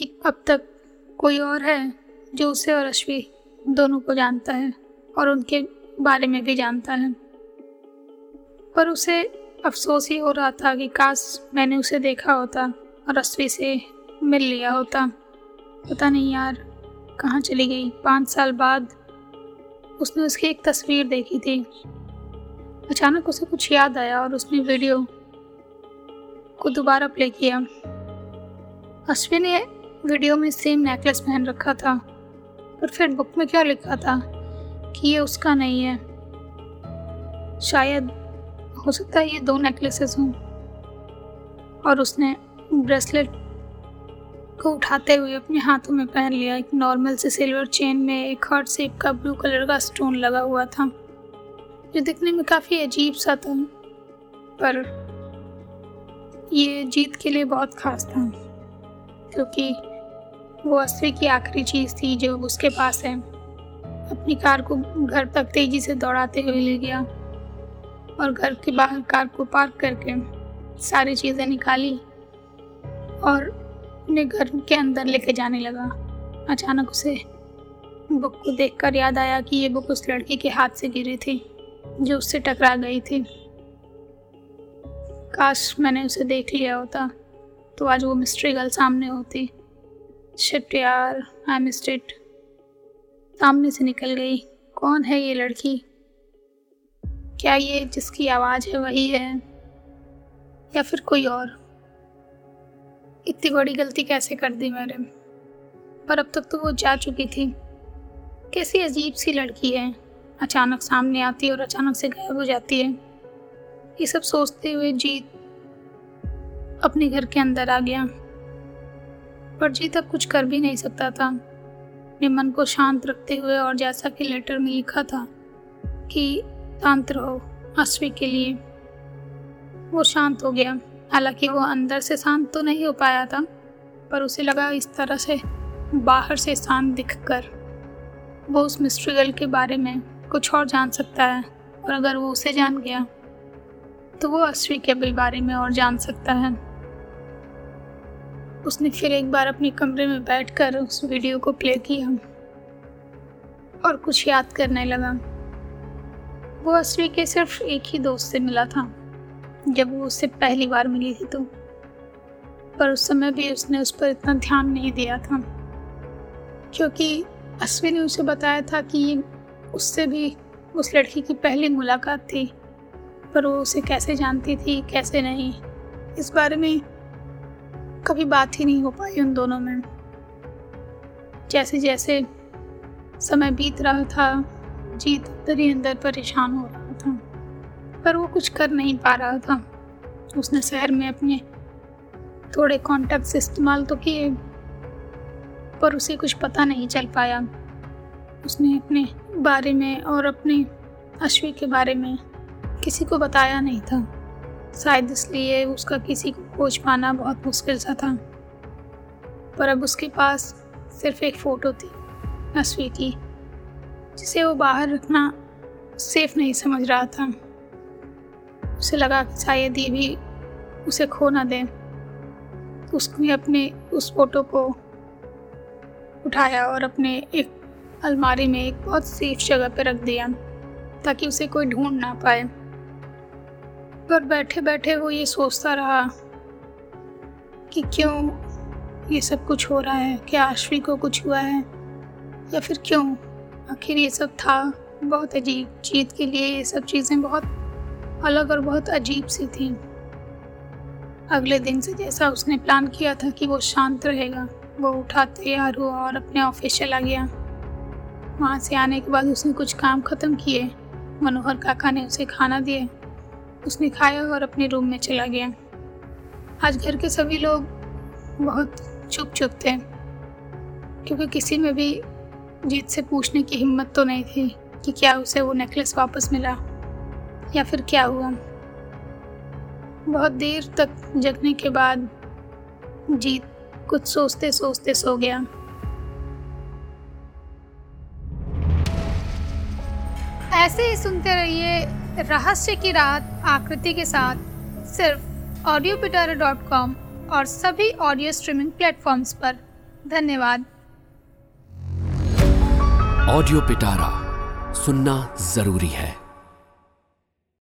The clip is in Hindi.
कि अब तक कोई और है जो उसे और अश्वी दोनों को जानता है और उनके बारे में भी जानता है। पर उसे अफसोस ही हो रहा था कि काश मैंने उसे देखा होता और अश्वी से मिल लिया होता। पता नहीं यार कहाँ चली गई। पाँच साल बाद उसने उसकी एक तस्वीर देखी थी। अचानक उसे कुछ याद आया और उसने वीडियो को दोबारा प्ले किया। अश्विन ने वीडियो में सेम नेकलेस पहन रखा था। पर फिर बुक में क्या लिखा था कि ये उसका नहीं है? शायद हो सकता है ये दो नेकलेसेस हों। और उसने ब्रेसलेट को उठाते हुए अपने हाथों में पहन लिया। एक नॉर्मल से सिल्वर चेन में एक हार्ट शेप का ब्लू कलर का स्टोन लगा हुआ था। जो दिखने में काफ़ी अजीब सा था, पर ये जीत के लिए बहुत खास था, क्योंकि वो अस्वी की आखिरी चीज़ थी जो उसके पास है। अपनी कार को घर तक तेज़ी से दौड़ाते हुए ले गया और घर के बाहर कार को पार्क करके सारी चीज़ें निकाली और अपने घर के अंदर लेके जाने लगा। अचानक उसे बुक को देखकर याद आया कि ये बुक उस लड़की के हाथ से गिरी थी, जो उससे टकरा गई थी। काश मैंने उसे देख लिया होता तो आज वो मिस्ट्री गर्ल सामने होती। शिट यार आई मिस्ड इट सामने से निकल गई। कौन है ये लड़की? क्या ये जिसकी आवाज़ है वही है? या फिर कोई और? इतनी बड़ी गलती कैसे कर दी मैंने? पर अब तक तो वो जा चुकी थी। कैसी अजीब सी लड़की है। अचानक सामने आती है और अचानक से गायब हो जाती है। ये सब सोचते हुए जीत अपने घर के अंदर आ गया। पर जीत अब कुछ कर भी नहीं सकता था। अपने मन को शांत रखते हुए और जैसा कि लेटर में लिखा था कि शांत रहो, अश्वी के लिए। वो शांत हो गया। हालाँकि वो अंदर से शांत तो नहीं हो पाया था, पर उसे लगा इस तरह से बाहर से शांत दिखकर। वो उस मिस्ट्री गर्ल के बारे में कुछ और जान सकता है, और अगर वो उसे जान गया तो वो अश्वी के बारे में और जान सकता है। उसने फिर एक बार अपने कमरे में बैठकर उस वीडियो को प्ले किया और कुछ याद करने लगा। वो अश्वी के सिर्फ़ एक ही दोस्त से मिला था, जब वो उससे पहली बार मिली थी तो। पर उस समय भी उसने उस पर इतना ध्यान नहीं दिया था, क्योंकि अश्वी ने उसे बताया था कि उससे भी उस लड़की की पहली मुलाकात थी, पर वो उसे कैसे जानती थी, कैसे नहीं, इस बारे में कभी बात ही नहीं हो पाई उन दोनों में। जैसे जैसे समय बीत रहा था, जीत अंदर ही अंदर परेशान हो रहा था, पर वो कुछ कर नहीं पा रहा था। उसने शहर में अपने थोड़े कॉन्टैक्ट्स इस्तेमाल तो किए, पर उसे कुछ पता नहीं चल पाया। उसने अपने बारे में और अपने अश्वी के बारे में किसी को बताया नहीं था। शायद इसलिए उसका किसी को खोज पाना बहुत मुश्किल सा था। पर अब उसके पास सिर्फ़ एक फ़ोटो थी अश्वी की जिसे वो बाहर रखना सेफ़ नहीं समझ रहा था। उसे लगा कि शायद ये भी उसे खो ना दे। उसने अपने उस फ़ोटो को उठाया और अपने एक अलमारी में एक बहुत सेफ़ जगह पर रख दिया, ताकि उसे कोई ढूंढ ना पाए। पर बैठे बैठे वो ये सोचता रहा कि क्यों ये सब कुछ हो रहा है? क्या आश्वी को कुछ हुआ है? या फिर क्यों? आखिर ये सब था बहुत अजीब। जीत के लिए ये सब चीज़ें बहुत अलग और बहुत अजीब सी थी। अगले दिन से जैसा उसने प्लान किया था कि वो शांत रहेगा, वो उठा तैयार हुआ और अपने ऑफ़िस चला गया। वहाँ से आने के बाद उसने कुछ काम ख़त्म किए। मनोहर काका ने उसे खाना दिए। उसने खाया और अपने रूम में चला गया। आज घर के सभी लोग बहुत चुप चुप थे, क्योंकि किसी में भी जीत से पूछने की हिम्मत तो नहीं थी कि क्या उसे वो नेकलेस वापस मिला या फिर क्या हुआ। बहुत देर तक जगने के बाद जीत कुछ सोचते सोचते सो गया। ऐसे ही सुनते रहिए रहस्य की रात आकृति के साथ सिर्फ़ ऑडियो पिटारा डॉट कॉम और सभी ऑडियो स्ट्रीमिंग प्लेटफॉर्म्स पर। धन्यवाद। ऑडियो पिटारा सुनना ज़रूरी है।